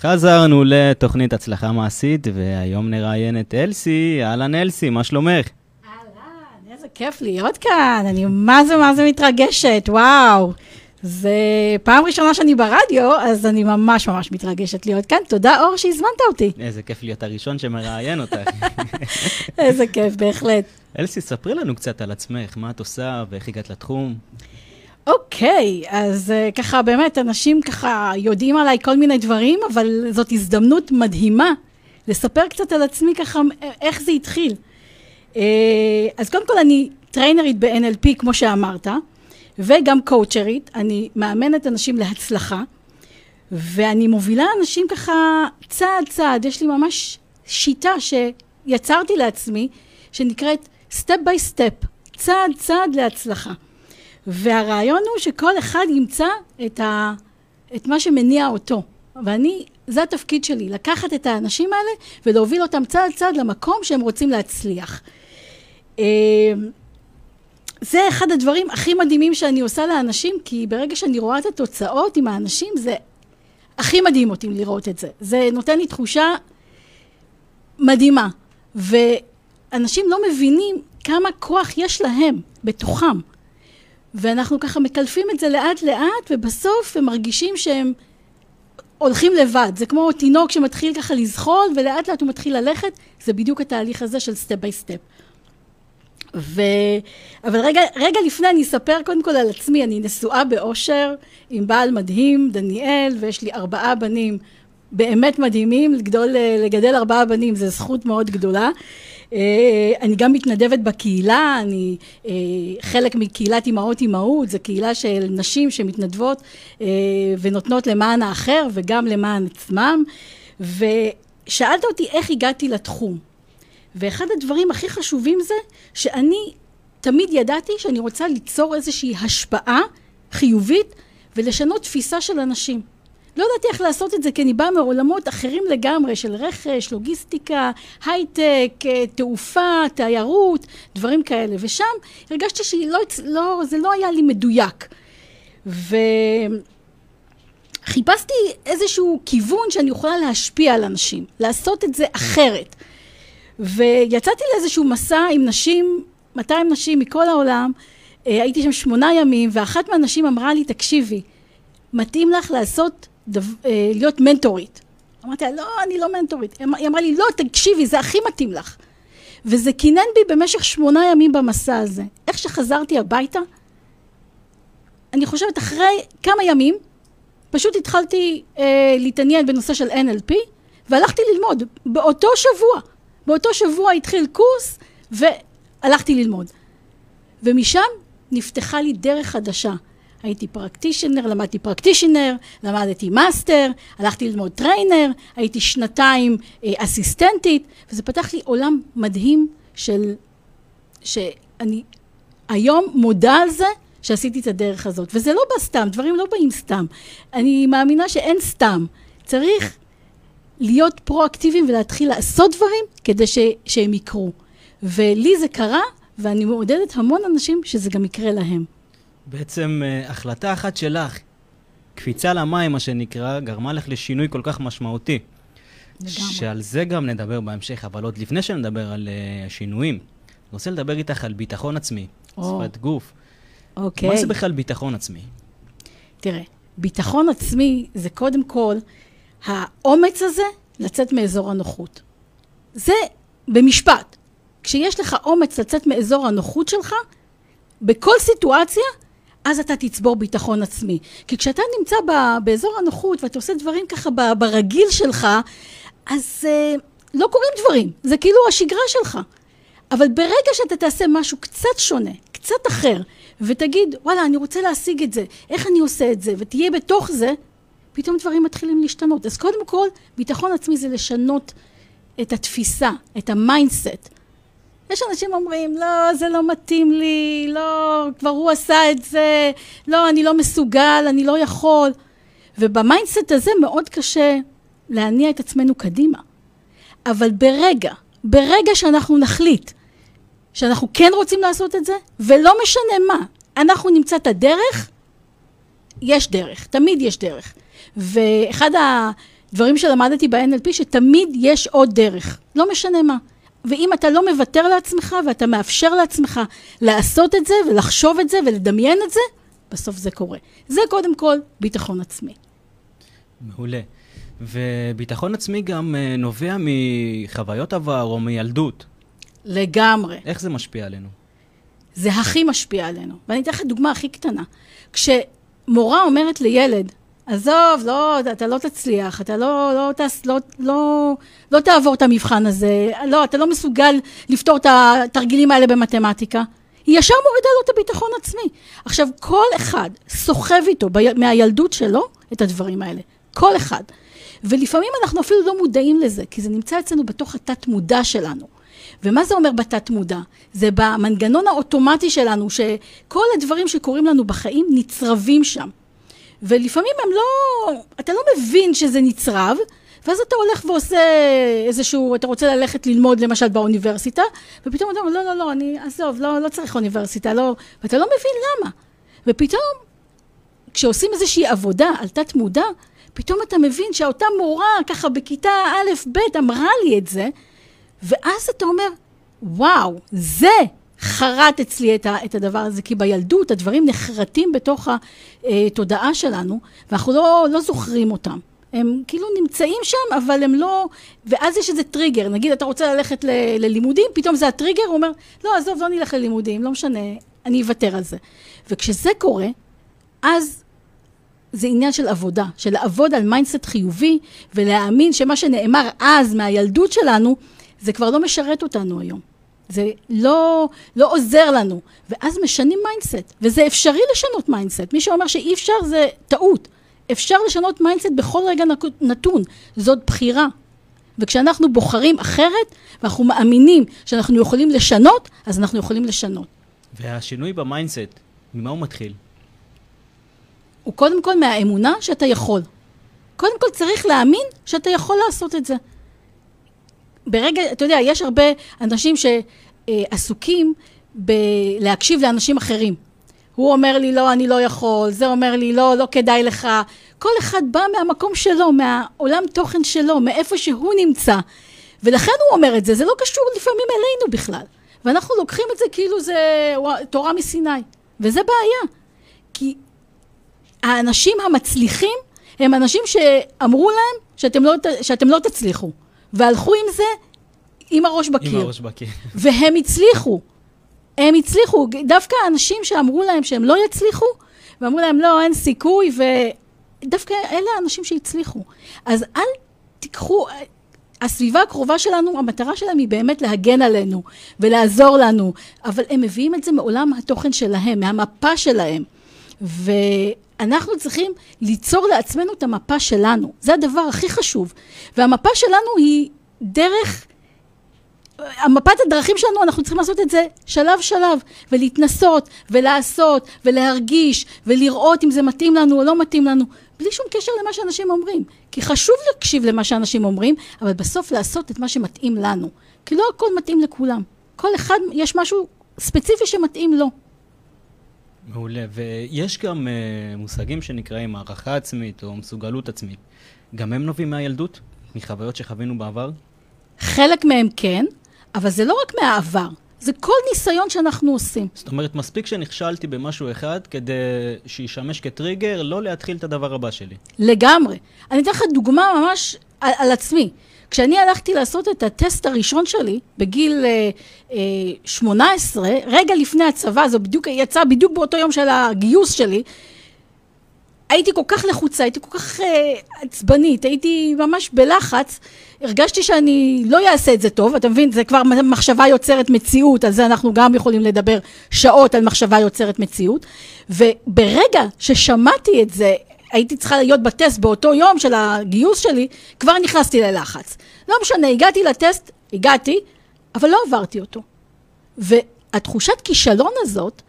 חזרנו לתוכנית הצלחה מעשית, והיום נראיין את אלסי. אהלן אלסי, מה שלומך? אהלן, איזה כיף להיות כאן, אני מה זה מה זה מתרגשת, וואו. זה פעם ראשונה שאני ברדיו, אז אני ממש ממש מתרגשת להיות כאן. תודה, אור, שהזמנת אותי. איזה כיף להיות הראשון שמראיין אותך. איזה כיף, בהחלט. אלסי, ספרי לנו קצת על עצמך, מה את עושה ואיך הגעת לתחום. אוקיי, אז uh, ככה באמת, אנשים ככה יודעים עליי כל מיני דברים, אבל זאת הזדמנות מדהימה לספר קצת על עצמי ככה, איך זה התחיל. Uh, אז קודם כל אני טריינרית ב-NLP, כמו שאמרת, וגם קואוצ'רית, אני מאמנת אנשים להצלחה, ואני מובילה אנשים ככה צעד צעד, יש לי ממש שיטה שיצרתי לעצמי, שנקראת step by step, צעד צעד להצלחה. והרעיון הוא שכל אחד ימצא את, ה, את מה שמניע אותו. ואני, זה התפקיד שלי, לקחת את האנשים האלה ולהוביל אותם צעד צעד למקום שהם רוצים להצליח. אה, זה אחד הדברים הכי מדהימים שאני עושה לאנשים, כי ברגע שאני רואה את התוצאות עם האנשים, זה הכי מדהים אותי לראות את זה. זה נותן לי תחושה מדהימה. ואנשים לא מבינים כמה כוח יש להם בתוכם. ואנחנו ככה מקלפים את זה לאט לאט, ובסוף הם מרגישים שהם הולכים לבד. זה כמו תינוק שמתחיל ככה לזחול, ולאט לאט הוא מתחיל ללכת, זה בדיוק התהליך הזה של step by step. ו... אבל רגע, רגע לפני אני אספר קודם כל על עצמי, אני נשואה באושר עם בעל מדהים, דניאל, ויש לי ארבעה בנים באמת מדהימים, לגדול, לגדל ארבעה בנים זה זכות מאוד גדולה. אה, אני גם מתנדבת בקהילה, אני אה, חלק מקהילת אימהות אימהות, זו קהילה של נשים שמתנדבות אה, ונותנות למען האחר וגם למען עצמם. ושאלת אותי איך הגעתי לתחום. ואחד הדברים הכי חשובים זה שאני תמיד ידעתי שאני רוצה ליצור איזושהי השפעה חיובית ולשנות תפיסה של אנשים. לא ידעתי איך לעשות את זה, כי אני באה מעולמות אחרים לגמרי, של רכש, לוגיסטיקה, הייטק, אה, תעופה, תיירות, דברים כאלה. ושם הרגשתי שזה לא, לא היה לי מדויק. וחיפשתי איזשהו כיוון שאני יכולה להשפיע על אנשים, לעשות את זה אחרת. ויצאתי לאיזשהו מסע עם נשים, 200 נשים מכל העולם, אה, הייתי שם שמונה ימים, ואחת מהנשים אמרה לי, תקשיבי, מתאים לך לעשות דו, אה, להיות מנטורית. אמרתי לה, לא, אני לא מנטורית. היא אמרה לי, לא, תקשיבי, זה הכי מתאים לך. וזה קינן בי במשך שמונה ימים במסע הזה. איך שחזרתי הביתה, אני חושבת אחרי כמה ימים, פשוט התחלתי אה, להתעניין בנושא של NLP, והלכתי ללמוד באותו שבוע. באותו שבוע התחיל קורס, והלכתי ללמוד. ומשם נפתחה לי דרך חדשה. הייתי practitioner, למדתי practitioner, למדתי master, הלכתי ללמוד trainer, הייתי שנתיים אה, אסיסטנטית, וזה פתח לי עולם מדהים של... שאני היום מודה על זה שעשיתי את הדרך הזאת. וזה לא בא סתם, דברים לא באים סתם. אני מאמינה שאין סתם. צריך להיות פרואקטיביים ולהתחיל לעשות דברים כדי ש, שהם יקרו. ולי זה קרה, ואני מעודדת המון אנשים שזה גם יקרה להם. בעצם uh, החלטה אחת שלך, קפיצה למים, מה שנקרא, גרמה לך לשינוי כל כך משמעותי. לגמרי. שעל זה גם נדבר בהמשך, אבל עוד לפני שנדבר על uh, השינויים, אני רוצה לדבר איתך על ביטחון עצמי, או. שפת גוף. אוקיי. מה זה בכלל ביטחון עצמי? תראה, ביטחון עצמי זה קודם כל האומץ הזה לצאת מאזור הנוחות. זה במשפט. כשיש לך אומץ לצאת מאזור הנוחות שלך, בכל סיטואציה, אז אתה תצבור ביטחון עצמי. כי כשאתה נמצא באזור הנוחות ואתה עושה דברים ככה ברגיל שלך, אז אה, לא קורים דברים, זה כאילו השגרה שלך. אבל ברגע שאתה תעשה משהו קצת שונה, קצת אחר, ותגיד, וואלה, אני רוצה להשיג את זה, איך אני עושה את זה, ותהיה בתוך זה, פתאום דברים מתחילים להשתנות. אז קודם כל, ביטחון עצמי זה לשנות את התפיסה, את ה mindset. יש אנשים אומרים, לא, זה לא מתאים לי, לא, כבר הוא עשה את זה, לא, אני לא מסוגל, אני לא יכול. וב mindset הזה מאוד קשה להניע את עצמנו קדימה. אבל ברגע, ברגע שאנחנו נחליט שאנחנו כן רוצים לעשות את זה, ולא משנה מה, אנחנו נמצא את הדרך, יש דרך, תמיד יש דרך. ואחד דברים שלמדתי ב-NLP, שתמיד יש עוד דרך, לא משנה מה. ואם אתה לא מוותר לעצמך ואתה מאפשר לעצמך לעשות את זה ולחשוב את זה ולדמיין את זה, בסוף זה קורה. זה קודם כל ביטחון עצמי. מעולה. וביטחון עצמי גם אה, נובע מחוויות עבר או מילדות. לגמרי. איך זה משפיע עלינו? זה הכי משפיע עלינו. ואני אתן לך דוגמה הכי קטנה. כשמורה אומרת לילד, עזוב, לא, אתה לא תצליח, אתה לא, לא, תס, לא, לא, לא תעבור את המבחן הזה, לא, אתה לא מסוגל לפתור את התרגילים האלה במתמטיקה. היא ישר מורידה לו את הביטחון עצמי. עכשיו, כל אחד סוחב איתו ב, מהילדות שלו את הדברים האלה. כל אחד. ולפעמים אנחנו אפילו לא מודעים לזה, כי זה נמצא אצלנו בתוך התת-מודע שלנו. ומה זה אומר בתת-מודע? זה במנגנון האוטומטי שלנו, שכל הדברים שקורים לנו בחיים נצרבים שם. ולפעמים הם לא, אתה לא מבין שזה נצרב, ואז אתה הולך ועושה איזשהו, אתה רוצה ללכת ללמוד למשל באוניברסיטה, ופתאום אתה אומר, לא, לא, לא, אני, עזוב, לא, לא צריך אוניברסיטה, לא, ואתה לא מבין למה. ופתאום, כשעושים איזושהי עבודה על תת מודע, פתאום אתה מבין שאותה מורה ככה בכיתה א'-ב' אמרה לי את זה, ואז אתה אומר, וואו, זה חרט אצלי את, ה, את הדבר הזה, כי בילדות הדברים נחרטים בתוך התודעה שלנו, ואנחנו לא, לא זוכרים אותם. הם כאילו נמצאים שם, אבל הם לא... ואז יש איזה טריגר, נגיד אתה רוצה ללכת ל, ללימודים, פתאום זה הטריגר, הוא אומר, לא, עזוב, לא נלך ללימודים, לא משנה, אני אוותר על זה. וכשזה קורה, אז זה עניין של עבודה, של לעבוד על mindset חיובי, ולהאמין שמה שנאמר אז מהילדות שלנו, זה כבר לא משרת אותנו היום. זה לא, לא עוזר לנו. ואז משנים mindset, וזה אפשרי לשנות mindset. מי שאומר שאי אפשר זה טעות. אפשר לשנות mindset בכל רגע נתון, זאת בחירה. וכשאנחנו בוחרים אחרת, ואנחנו מאמינים שאנחנו יכולים לשנות, אז אנחנו יכולים לשנות. והשינוי ב mindset, ממה הוא מתחיל? הוא קודם כל מהאמונה שאתה יכול. קודם כל צריך להאמין שאתה יכול לעשות את זה. ברגע, אתה יודע, יש הרבה אנשים שעסוקים בלהקשיב לאנשים אחרים. הוא אומר לי, לא, אני לא יכול, זה אומר לי, לא, לא כדאי לך. כל אחד בא מהמקום שלו, מהעולם תוכן שלו, מאיפה שהוא נמצא. ולכן הוא אומר את זה, זה לא קשור לפעמים אלינו בכלל. ואנחנו לוקחים את זה כאילו זה תורה מסיני. וזה בעיה. כי האנשים המצליחים הם אנשים שאמרו להם שאתם לא, שאתם לא תצליחו. והלכו עם זה עם הראש בקיר. עם הראש בקיר. והם הצליחו. הם הצליחו. דווקא האנשים שאמרו להם שהם לא יצליחו, ואמרו להם, לא, אין סיכוי, ודווקא אלה האנשים שהצליחו. אז אל תיקחו... הסביבה הקרובה שלנו, המטרה שלהם היא באמת להגן עלינו ולעזור לנו, אבל הם מביאים את זה מעולם התוכן שלהם, מהמפה שלהם. ואנחנו צריכים ליצור לעצמנו את המפה שלנו. זה הדבר הכי חשוב. והמפה שלנו היא דרך המפת הדרכים שלנו, אנחנו צריכים לעשות את זה שלב שלב, ולהתנסות, ולעשות, ולהרגיש, ולראות אם זה מתאים לנו או לא מתאים לנו, בלי שום קשר למה שאנשים אומרים. כי חשוב להקשיב למה שאנשים אומרים, אבל בסוף לעשות את מה שמתאים לנו. כי לא הכל מתאים לכולם. כל אחד, יש משהו ספציפי שמתאים לו. מעולה. ויש גם uh, מושגים שנקראים הערכה עצמית או מסוגלות עצמית. גם הם נובעים מהילדות? מחוויות שחווינו בעבר? חלק מהם כן, אבל זה לא רק מהעבר, זה כל ניסיון שאנחנו עושים. זאת אומרת, מספיק שנכשלתי במשהו אחד כדי שישמש כטריגר לא להתחיל את הדבר הבא שלי. לגמרי. אני אתן לך דוגמה ממש על, על עצמי. כשאני הלכתי לעשות את הטסט הראשון שלי, בגיל אה, אה, 18, רגע לפני הצבא, זה בדיוק, יצא בדיוק באותו יום של הגיוס שלי, הייתי כל כך לחוצה, הייתי כל כך אה, עצבנית, הייתי ממש בלחץ, הרגשתי שאני לא אעשה את זה טוב, אתה מבין? זה כבר מחשבה יוצרת מציאות, על זה אנחנו גם יכולים לדבר שעות על מחשבה יוצרת מציאות. וברגע ששמעתי את זה, הייתי צריכה להיות בטסט באותו יום של הגיוס שלי, כבר נכנסתי ללחץ. לא משנה, הגעתי לטסט, הגעתי, אבל לא עברתי אותו. והתחושת כישלון הזאת,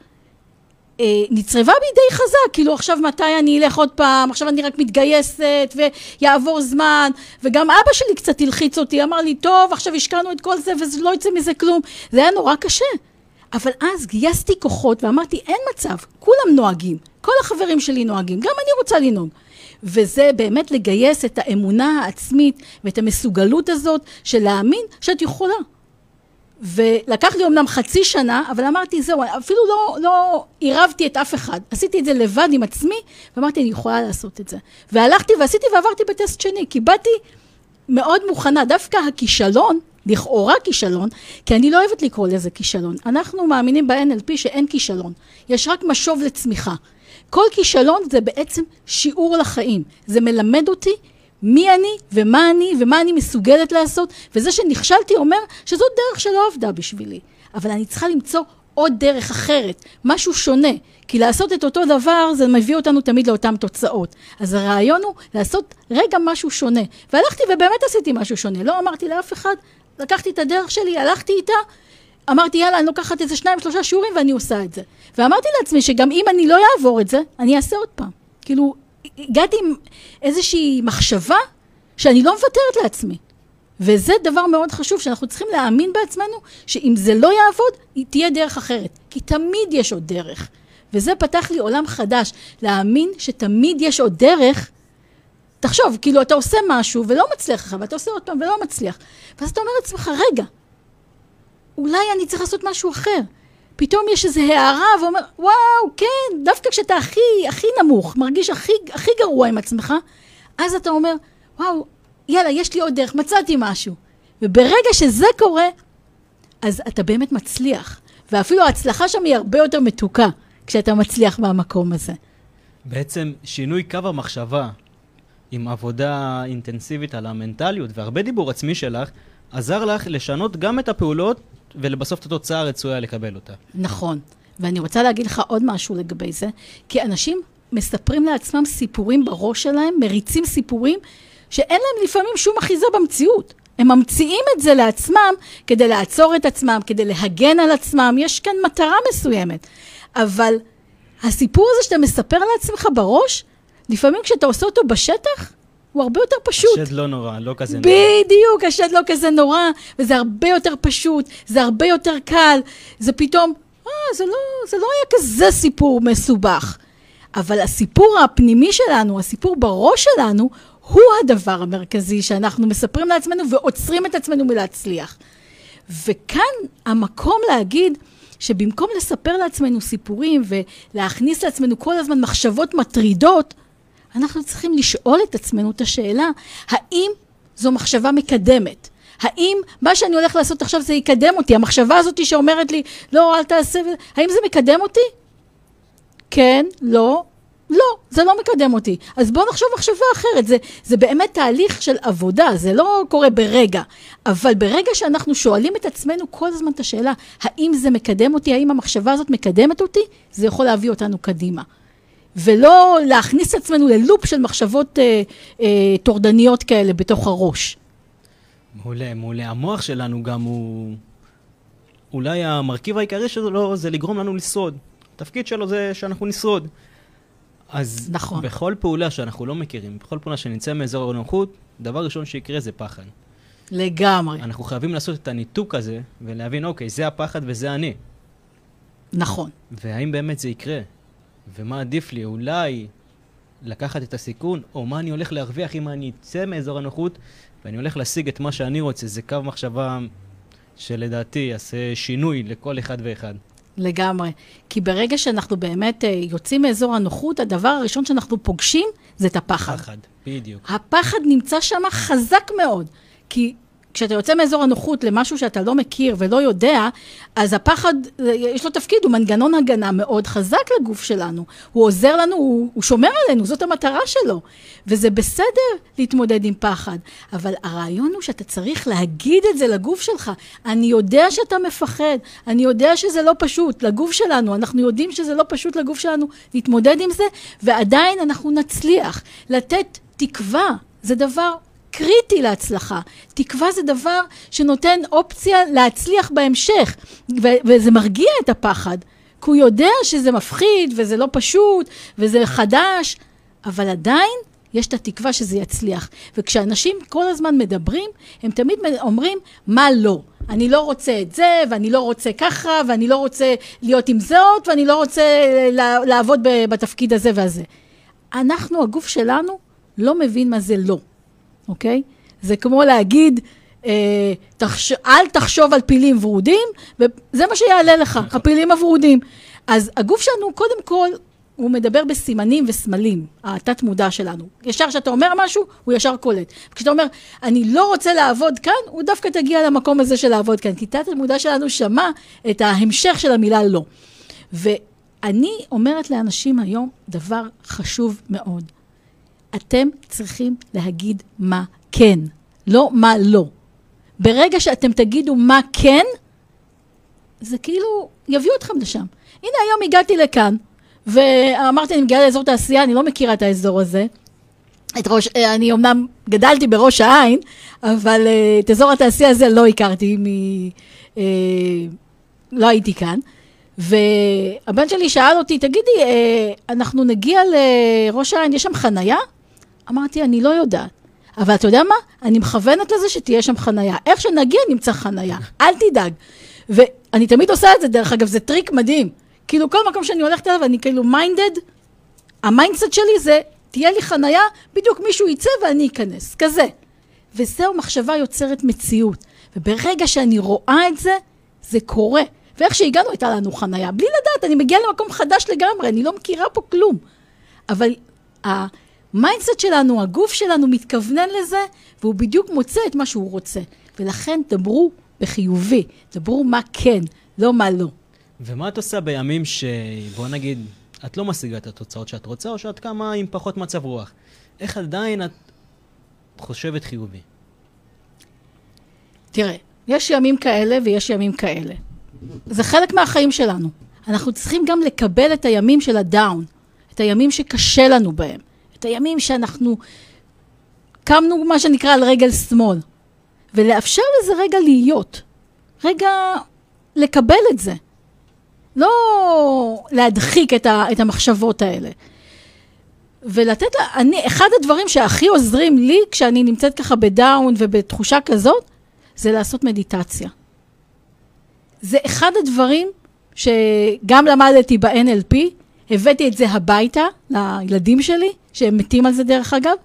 אה, נצרבה בידי חזק, כאילו עכשיו מתי אני אלך עוד פעם, עכשיו אני רק מתגייסת ויעבור זמן, וגם אבא שלי קצת הלחיץ אותי, אמר לי, טוב, עכשיו השקענו את כל זה ולא יצא מזה כלום. זה היה נורא קשה. אבל אז גייסתי כוחות ואמרתי, אין מצב, כולם נוהגים, כל החברים שלי נוהגים, גם אני רוצה לנהוג. וזה באמת לגייס את האמונה העצמית ואת המסוגלות הזאת של להאמין שאת יכולה. ולקח לי אמנם חצי שנה, אבל אמרתי, זהו, אפילו לא, לא עירבתי את אף אחד. עשיתי את זה לבד עם עצמי, ואמרתי, אני יכולה לעשות את זה. והלכתי ועשיתי ועברתי בטסט שני, כי באתי מאוד מוכנה. דווקא הכישלון, לכאורה כישלון, כי אני לא אוהבת לקרוא לזה כישלון. אנחנו מאמינים ב-NLP שאין כישלון, יש רק משוב לצמיחה. כל כישלון זה בעצם שיעור לחיים. זה מלמד אותי מי אני ומה אני ומה אני מסוגלת לעשות, וזה שנכשלתי אומר שזאת דרך שלא עבדה בשבילי. אבל אני צריכה למצוא עוד דרך אחרת, משהו שונה. כי לעשות את אותו דבר זה מביא אותנו תמיד לאותן תוצאות. אז הרעיון הוא לעשות רגע משהו שונה. והלכתי ובאמת עשיתי משהו שונה. לא אמרתי לאף אחד, לקחתי את הדרך שלי, הלכתי איתה, אמרתי יאללה, אני לוקחת איזה שניים שלושה שיעורים ואני עושה את זה. ואמרתי לעצמי שגם אם אני לא אעבור את זה, אני אעשה עוד פעם. כאילו, הגעתי עם איזושהי מחשבה שאני לא מוותרת לעצמי. וזה דבר מאוד חשוב, שאנחנו צריכים להאמין בעצמנו, שאם זה לא יעבוד, תהיה דרך אחרת. כי תמיד יש עוד דרך. וזה פתח לי עולם חדש, להאמין שתמיד יש עוד דרך. תחשוב, כאילו אתה עושה משהו ולא מצליח לך, ואתה עושה עוד פעם ולא מצליח. ואז אתה אומר לעצמך, רגע, אולי אני צריך לעשות משהו אחר. פתאום יש איזו הערה ואומר, וואו, כן, דווקא כשאתה הכי, הכי נמוך, מרגיש הכי, הכי גרוע עם עצמך, אז אתה אומר, וואו, יאללה, יש לי עוד דרך, מצאתי משהו. וברגע שזה קורה, אז אתה באמת מצליח. ואפילו ההצלחה שם היא הרבה יותר מתוקה, כשאתה מצליח מהמקום הזה. בעצם שינוי קו המחשבה עם עבודה אינטנסיבית על המנטליות והרבה דיבור עצמי שלך, עזר לך לשנות גם את הפעולות ולבסוף את התוצאה הרצויה לקבל אותה. נכון. ואני רוצה להגיד לך עוד משהו לגבי זה, כי אנשים מספרים לעצמם סיפורים בראש שלהם, מריצים סיפורים שאין להם לפעמים שום אחיזה במציאות. הם ממציאים את זה לעצמם כדי לעצור את עצמם, כדי להגן על עצמם, יש כאן מטרה מסוימת. אבל הסיפור הזה שאתה מספר לעצמך בראש, לפעמים כשאתה עושה אותו בשטח, הוא הרבה יותר פשוט. השד לא נורא, לא כזה נורא. בדיוק, השד לא כזה נורא, וזה הרבה יותר פשוט, זה הרבה יותר קל, זה פתאום, אה, זה לא, זה לא היה כזה סיפור מסובך. אבל הסיפור הפנימי שלנו, הסיפור בראש שלנו, הוא הדבר המרכזי שאנחנו מספרים לעצמנו ועוצרים את עצמנו מלהצליח. וכאן המקום להגיד שבמקום לספר לעצמנו סיפורים ולהכניס לעצמנו כל הזמן מחשבות מטרידות, אנחנו צריכים לשאול את עצמנו את השאלה, האם זו מחשבה מקדמת? האם מה שאני הולך לעשות עכשיו זה יקדם אותי? המחשבה הזאת שאומרת לי, לא, אל תעשה, האם זה מקדם אותי? כן, לא, לא, זה לא מקדם אותי. אז בואו נחשוב מחשבה אחרת. זה, זה באמת תהליך של עבודה, זה לא קורה ברגע. אבל ברגע שאנחנו שואלים את עצמנו כל הזמן את השאלה, האם זה מקדם אותי, האם המחשבה הזאת מקדמת אותי, זה יכול להביא אותנו קדימה. ולא להכניס את עצמנו ללופ של מחשבות אה, אה, טורדניות כאלה בתוך הראש. מעולה, מעולה. המוח שלנו גם הוא... אולי המרכיב העיקרי שלו זה לגרום לנו לשרוד. התפקיד שלו זה שאנחנו נשרוד. אז נכון. בכל פעולה שאנחנו לא מכירים, בכל פעולה שנמצא מאזור הנוחות, דבר ראשון שיקרה זה פחד. לגמרי. אנחנו חייבים לעשות את הניתוק הזה ולהבין, אוקיי, זה הפחד וזה אני. נכון. והאם באמת זה יקרה? ומה עדיף לי? אולי לקחת את הסיכון, או מה אני הולך להרוויח אם אני אצא מאזור הנוחות ואני הולך להשיג את מה שאני רוצה. זה קו מחשבה שלדעתי יעשה שינוי לכל אחד ואחד. לגמרי. כי ברגע שאנחנו באמת אה, יוצאים מאזור הנוחות, הדבר הראשון שאנחנו פוגשים זה את הפחד. פחד, בדיוק. הפחד נמצא שם חזק מאוד. כי כשאתה יוצא מאזור הנוחות למשהו שאתה לא מכיר ולא יודע, אז הפחד, יש לו תפקיד, הוא מנגנון הגנה מאוד חזק לגוף שלנו. הוא עוזר לנו, הוא, הוא שומר עלינו, זאת המטרה שלו. וזה בסדר להתמודד עם פחד, אבל הרעיון הוא שאתה צריך להגיד את זה לגוף שלך. אני יודע שאתה מפחד, אני יודע שזה לא פשוט לגוף שלנו, אנחנו יודעים שזה לא פשוט לגוף שלנו להתמודד עם זה, ועדיין אנחנו נצליח לתת תקווה. זה דבר קריטי להצלחה. תקווה זה דבר שנותן אופציה להצליח בהמשך, ו- וזה מרגיע את הפחד, כי הוא יודע שזה מפחיד וזה לא פשוט וזה חדש, אבל עדיין יש את התקווה שזה יצליח. וכשאנשים כל הזמן מדברים, הם תמיד אומרים, מה לא? אני לא רוצה את זה, ואני לא רוצה ככה, ואני לא רוצה להיות עם זאת, ואני לא רוצה לעבוד בתפקיד הזה והזה. אנחנו, הגוף שלנו, לא מבין מה זה לא, אוקיי? זה כמו להגיד, אה, תחש... אל תחשוב על פילים ורודים, וזה מה שיעלה לך, נכון. הפילים הוורודים. אז הגוף שלנו, קודם כל, הוא מדבר בסימנים וסמלים, התת-מודע שלנו. ישר כשאתה אומר משהו, הוא ישר קולט. כשאתה אומר, אני לא רוצה לעבוד כאן, הוא דווקא תגיע למקום הזה של לעבוד כאן. כי תת-מודע שלנו שמע את ההמשך של המילה לא. ואני אומרת לאנשים היום דבר חשוב מאוד. אתם צריכים להגיד מה כן, לא מה לא. ברגע שאתם תגידו מה כן, זה כאילו יביאו אתכם לשם. הנה, היום הגעתי לכאן, ואמרתי, אני מגיעה לאזור תעשייה, אני לא מכירה את האזור הזה. את ראש, אה, אני אמנם גדלתי בראש העין, אבל uh, את אזור התעשייה הזה לא הכרתי, מ, uh, לא הייתי כאן. והבן שלי שאל אותי, תגידי, אנחנו נגיע לראש העין, יש שם חנייה? אמרתי, אני לא יודעת. אבל אתה יודע מה? אני מכוונת לזה שתהיה שם חנייה. איך שנגיע, נמצא חנייה. אל תדאג. ואני תמיד עושה את זה, דרך אגב, זה טריק מדהים. כאילו, כל מקום שאני הולכת אליו, אני כאילו minded, ה mindset שלי זה, תהיה לי חנייה, בדיוק מישהו יצא ואני אכנס, כזה. וזהו, מחשבה יוצרת מציאות. וברגע שאני רואה את זה, זה קורה. ואיך שהגענו הייתה לנו חנייה, בלי לדעת, אני מגיעה למקום חדש לגמרי, אני לא מכירה פה כלום. אבל ה mindset שלנו, הגוף שלנו מתכוונן לזה, והוא בדיוק מוצא את מה שהוא רוצה. ולכן דברו בחיובי, דברו מה כן, לא מה לא. ומה את עושה בימים ש... בוא נגיד, את לא משיגה את התוצאות שאת רוצה, או שאת קמה עם פחות מצב רוח? איך עדיין את חושבת חיובי? תראה, יש ימים כאלה ויש ימים כאלה. זה חלק מהחיים שלנו. אנחנו צריכים גם לקבל את הימים של הדאון, את הימים שקשה לנו בהם, את הימים שאנחנו קמנו, מה שנקרא, על רגל שמאל, ולאפשר לזה רגע להיות, רגע לקבל את זה. לא להדחיק את, ה, את המחשבות האלה. ולתת לה, אני, אחד הדברים שהכי עוזרים לי כשאני נמצאת ככה בדאון ובתחושה כזאת, זה לעשות מדיטציה. זה אחד הדברים שגם למדתי ב-NLP, הבאתי את זה הביתה לילדים שלי, שהם מתים על זה דרך אגב,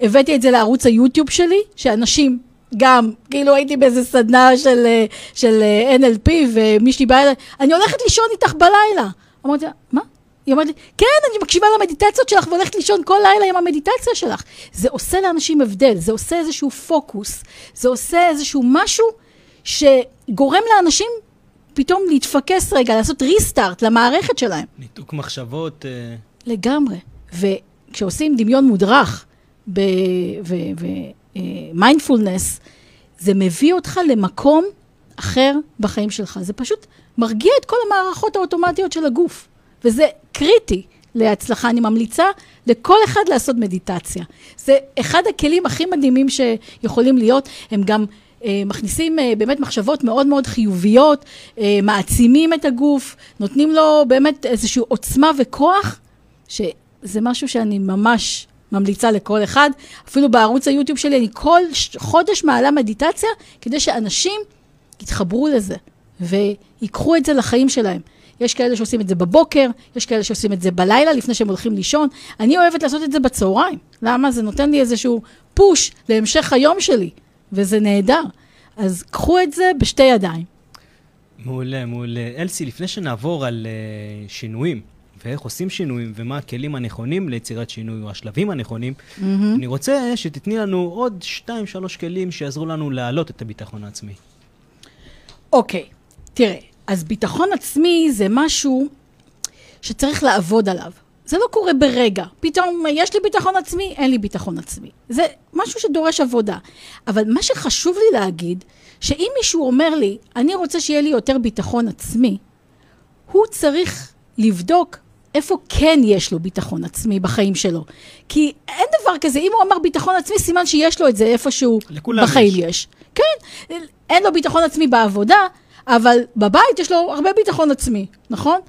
הבאתי את זה לערוץ היוטיוב שלי, שאנשים גם, כאילו הייתי באיזה סדנה של, אה, של אה, NLP, ומישהי באה אליי, אני הולכת לישון איתך בלילה. אמרתי לה, מה? היא אומרת לי, כן, אני מקשיבה למדיטציות שלך והולכת לישון כל לילה עם המדיטציה שלך. זה עושה לאנשים הבדל, זה עושה איזשהו פוקוס, זה עושה איזשהו משהו שגורם לאנשים פתאום להתפקס רגע, לעשות ריסטארט למערכת שלהם. ניתוק מחשבות. אה, לגמרי. וכשעושים דמיון מודרך, ב- ו- ו- מיינדפולנס, זה מביא אותך למקום אחר בחיים שלך. זה פשוט מרגיע את כל המערכות האוטומטיות של הגוף, וזה קריטי להצלחה. אני ממליצה לכל אחד לעשות מדיטציה. זה אחד הכלים הכי מדהימים שיכולים להיות, הם גם... אה, מכניסים אה, באמת מחשבות מאוד מאוד חיוביות, אה, מעצימים את הגוף, נותנים לו באמת איזושהי עוצמה וכוח, שזה משהו שאני ממש ממליצה לכל אחד. אפילו בערוץ היוטיוב שלי אני כל חודש מעלה מדיטציה, כדי שאנשים יתחברו לזה ויקחו את זה לחיים שלהם. יש כאלה שעושים את זה בבוקר, יש כאלה שעושים את זה בלילה לפני שהם הולכים לישון. אני אוהבת לעשות את זה בצהריים. למה? זה נותן לי איזשהו פוש להמשך היום שלי, וזה נהדר. אז קחו את זה בשתי ידיים. מעולה, מעולה. אלסי, לפני שנעבור על uh, שינויים, ואיך עושים שינויים, ומה הכלים הנכונים ליצירת שינוי, או השלבים הנכונים, mm-hmm. אני רוצה שתתני לנו עוד שתיים, שלוש כלים שיעזרו לנו להעלות את הביטחון העצמי. אוקיי, okay, תראה, אז ביטחון עצמי זה משהו שצריך לעבוד עליו. זה לא קורה ברגע. פתאום יש לי ביטחון עצמי, אין לי ביטחון עצמי. זה משהו שדורש עבודה. אבל מה שחשוב לי להגיד, שאם מישהו אומר לי, אני רוצה שיהיה לי יותר ביטחון עצמי, הוא צריך לבדוק איפה כן יש לו ביטחון עצמי בחיים שלו. כי אין דבר כזה, אם הוא אמר ביטחון עצמי, סימן שיש לו את זה איפשהו בחיים יש. יש. כן, אין לו ביטחון עצמי בעבודה, אבל בבית יש לו הרבה ביטחון עצמי, נכון?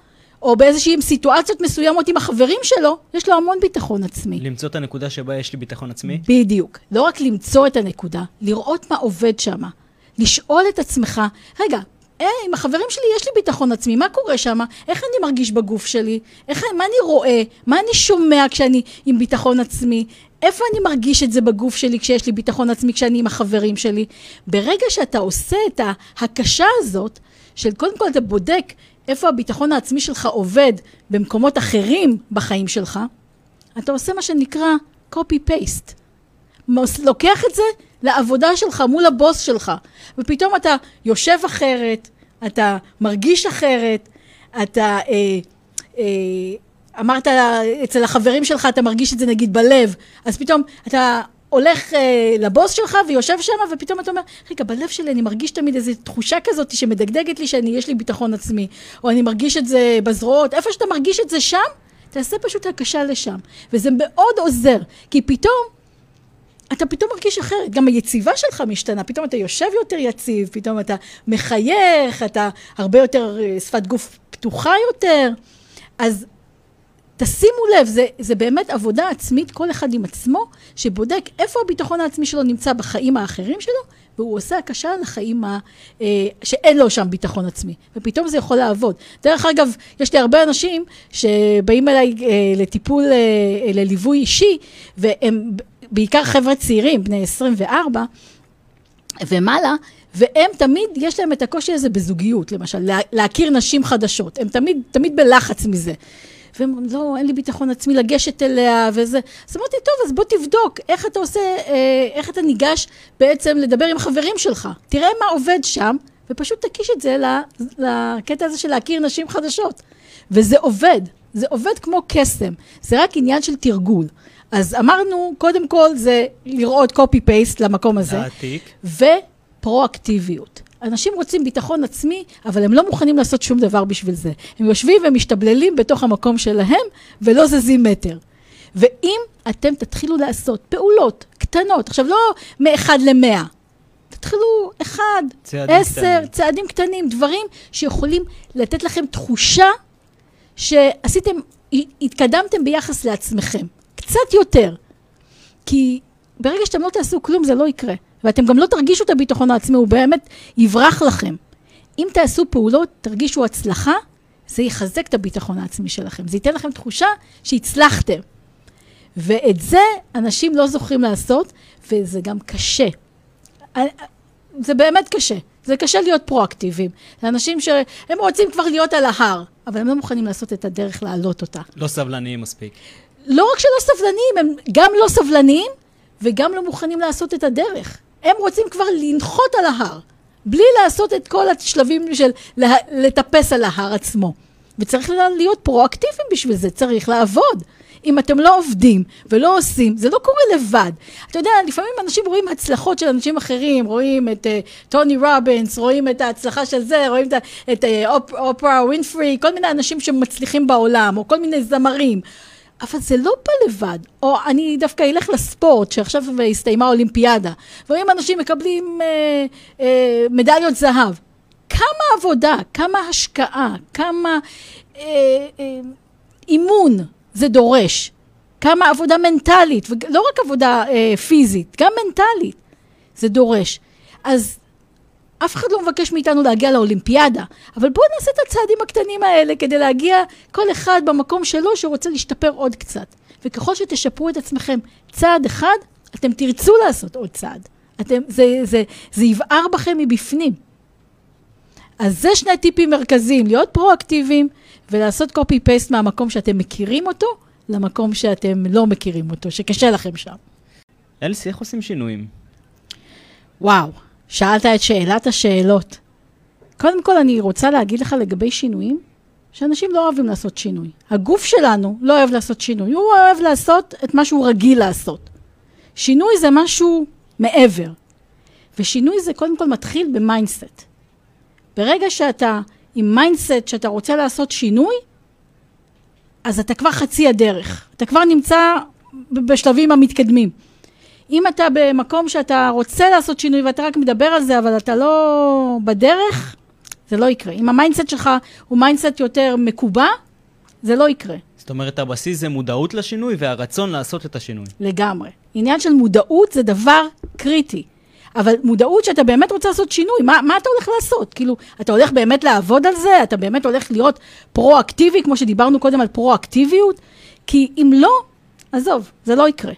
או באיזשהן סיטואציות מסוימות עם החברים שלו, יש לו המון ביטחון עצמי. למצוא את הנקודה שבה יש לי ביטחון עצמי? בדיוק. לא רק למצוא את הנקודה, לראות מה עובד שם. לשאול את עצמך, רגע, אה, עם החברים שלי יש לי ביטחון עצמי, מה קורה שם? איך אני מרגיש בגוף שלי? איך, מה אני רואה? מה אני שומע כשאני עם ביטחון עצמי? איפה אני מרגיש את זה בגוף שלי כשיש לי ביטחון עצמי, כשאני עם החברים שלי? ברגע שאתה עושה את ההקשה הזאת, של קודם כל אתה בודק איפה הביטחון העצמי שלך עובד במקומות אחרים בחיים שלך, אתה עושה מה שנקרא copy-paste. לוקח את זה לעבודה שלך מול הבוס שלך, ופתאום אתה יושב אחרת, אתה מרגיש אחרת, אתה... אה, אה, אמרת אצל החברים שלך, אתה מרגיש את זה נגיד בלב, אז פתאום אתה הולך אה, לבוס שלך ויושב שם, ופתאום אתה אומר, רגע, בלב שלי אני מרגיש תמיד איזו תחושה כזאת שמדגדגת לי שיש לי ביטחון עצמי, או אני מרגיש את זה בזרועות, איפה שאתה מרגיש את זה שם, תעשה פשוט הקשה לשם. וזה מאוד עוזר, כי פתאום אתה פתאום מרגיש אחרת, גם היציבה שלך משתנה, פתאום אתה יושב יותר יציב, פתאום אתה מחייך, אתה הרבה יותר אה, שפת גוף פתוחה יותר, אז תשימו לב, זה, זה באמת עבודה עצמית, כל אחד עם עצמו, שבודק איפה הביטחון העצמי שלו נמצא בחיים האחרים שלו, והוא עושה הקשה לחיים ה, אה, שאין לו שם ביטחון עצמי, ופתאום זה יכול לעבוד. דרך אגב, יש לי הרבה אנשים שבאים אליי אה, לטיפול, אה, לליווי אישי, והם בעיקר חבר'ה צעירים, בני 24 ומעלה, והם תמיד, יש להם את הקושי הזה בזוגיות, למשל, לה, להכיר נשים חדשות. הם תמיד, תמיד בלחץ מזה. והם אומרים, לא, אין לי ביטחון עצמי לגשת אליה וזה. אז אמרתי, טוב, אז בוא תבדוק איך אתה עושה, אה, איך אתה ניגש בעצם לדבר עם החברים שלך. תראה מה עובד שם, ופשוט תקיש את זה לקטע הזה של להכיר נשים חדשות. וזה עובד, זה עובד כמו קסם, זה רק עניין של תרגול. אז אמרנו, קודם כל זה לראות copy-paste למקום הזה. להעתיק. ופרואקטיביות. אנשים רוצים ביטחון עצמי, אבל הם לא מוכנים לעשות שום דבר בשביל זה. הם יושבים ומשתבללים בתוך המקום שלהם, ולא זזים מטר. ואם אתם תתחילו לעשות פעולות קטנות, עכשיו לא מאחד למאה, תתחילו אחד, עשר, קטנים. צעדים קטנים, דברים שיכולים לתת לכם תחושה שעשיתם, התקדמתם ביחס לעצמכם. קצת יותר. כי ברגע שאתם לא תעשו כלום, זה לא יקרה. ואתם גם לא תרגישו את הביטחון העצמי, הוא באמת יברח לכם. אם תעשו פעולות, תרגישו הצלחה, זה יחזק את הביטחון העצמי שלכם. זה ייתן לכם תחושה שהצלחתם. ואת זה אנשים לא זוכרים לעשות, וזה גם קשה. זה באמת קשה. זה קשה להיות פרואקטיביים. זה אנשים שהם רוצים כבר להיות על ההר, אבל הם לא מוכנים לעשות את הדרך להעלות אותה. לא סבלניים מספיק. לא רק שלא סבלניים, הם גם לא סבלניים וגם לא מוכנים לעשות את הדרך. הם רוצים כבר לנחות על ההר, בלי לעשות את כל השלבים של לטפס על ההר עצמו. וצריך להיות פרואקטיביים בשביל זה, צריך לעבוד. אם אתם לא עובדים ולא עושים, זה לא קורה לבד. אתה יודע, לפעמים אנשים רואים הצלחות של אנשים אחרים, רואים את uh, טוני רובינס, רואים את ההצלחה של זה, רואים את uh, אופ, אופרה ווינפרי, כל מיני אנשים שמצליחים בעולם, או כל מיני זמרים. אבל זה לא בא לבד. או אני דווקא אלך לספורט, שעכשיו הסתיימה אולימפיאדה, ורואים אנשים מקבלים אה, אה, מדליות זהב. כמה עבודה, כמה השקעה, כמה אה, אה, אימון זה דורש, כמה עבודה מנטלית, ולא רק עבודה אה, פיזית, גם מנטלית זה דורש. אז אף אחד לא מבקש מאיתנו להגיע לאולימפיאדה, אבל בואו נעשה את הצעדים הקטנים האלה כדי להגיע כל אחד במקום שלו שרוצה להשתפר עוד קצת. וככל שתשפרו את עצמכם צעד אחד, אתם תרצו לעשות עוד צעד. אתם, זה, זה, זה יבער בכם מבפנים. אז זה שני טיפים מרכזיים, להיות פרואקטיביים ולעשות copy-paste מהמקום שאתם מכירים אותו למקום שאתם לא מכירים אותו, שקשה לכם שם. אלסי, איך עושים שינויים? וואו. שאלת את שאלת השאלות. קודם כל, אני רוצה להגיד לך לגבי שינויים, שאנשים לא אוהבים לעשות שינוי. הגוף שלנו לא אוהב לעשות שינוי, הוא אוהב לעשות את מה שהוא רגיל לעשות. שינוי זה משהו מעבר, ושינוי זה קודם כל מתחיל ב mindset. ברגע שאתה עם mindset שאתה רוצה לעשות שינוי, אז אתה כבר חצי הדרך. אתה כבר נמצא בשלבים המתקדמים. אם אתה במקום שאתה רוצה לעשות שינוי ואתה רק מדבר על זה, אבל אתה לא בדרך, זה לא יקרה. אם ה mindset שלך הוא mindset יותר מקובע, זה לא יקרה. זאת אומרת, הבסיס זה מודעות לשינוי והרצון לעשות את השינוי. לגמרי. עניין של מודעות זה דבר קריטי. אבל מודעות שאתה באמת רוצה לעשות שינוי, מה, מה אתה הולך לעשות? כאילו, אתה הולך באמת לעבוד על זה? אתה באמת הולך להיות פרואקטיבי, כמו שדיברנו קודם על פרואקטיביות? כי אם לא, עזוב, זה לא יקרה.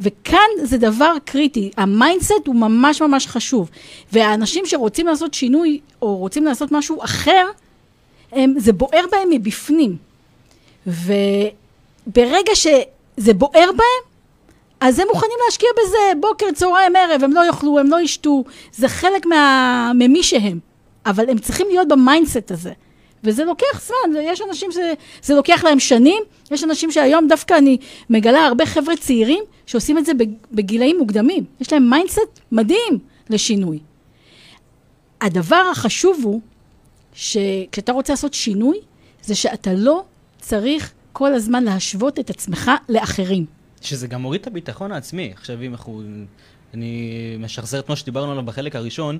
וכאן זה דבר קריטי, ה mindset הוא ממש ממש חשוב. והאנשים שרוצים לעשות שינוי, או רוצים לעשות משהו אחר, הם, זה בוער בהם מבפנים. וברגע שזה בוער בהם, אז הם מוכנים להשקיע בזה בוקר, צהריים, ערב, הם לא יאכלו, הם לא ישתו, זה חלק מה... ממי שהם. אבל הם צריכים להיות ב mindset הזה. וזה לוקח זמן, יש אנשים שזה לוקח להם שנים, יש אנשים שהיום דווקא אני מגלה הרבה חבר'ה צעירים שעושים את זה בגילאים מוקדמים. יש להם mindset מדהים לשינוי. הדבר החשוב הוא שכשאתה רוצה לעשות שינוי, זה שאתה לא צריך כל הזמן להשוות את עצמך לאחרים. שזה גם מוריד את הביטחון העצמי. עכשיו, אם אנחנו... אני משחזר את מה שדיברנו עליו בחלק הראשון,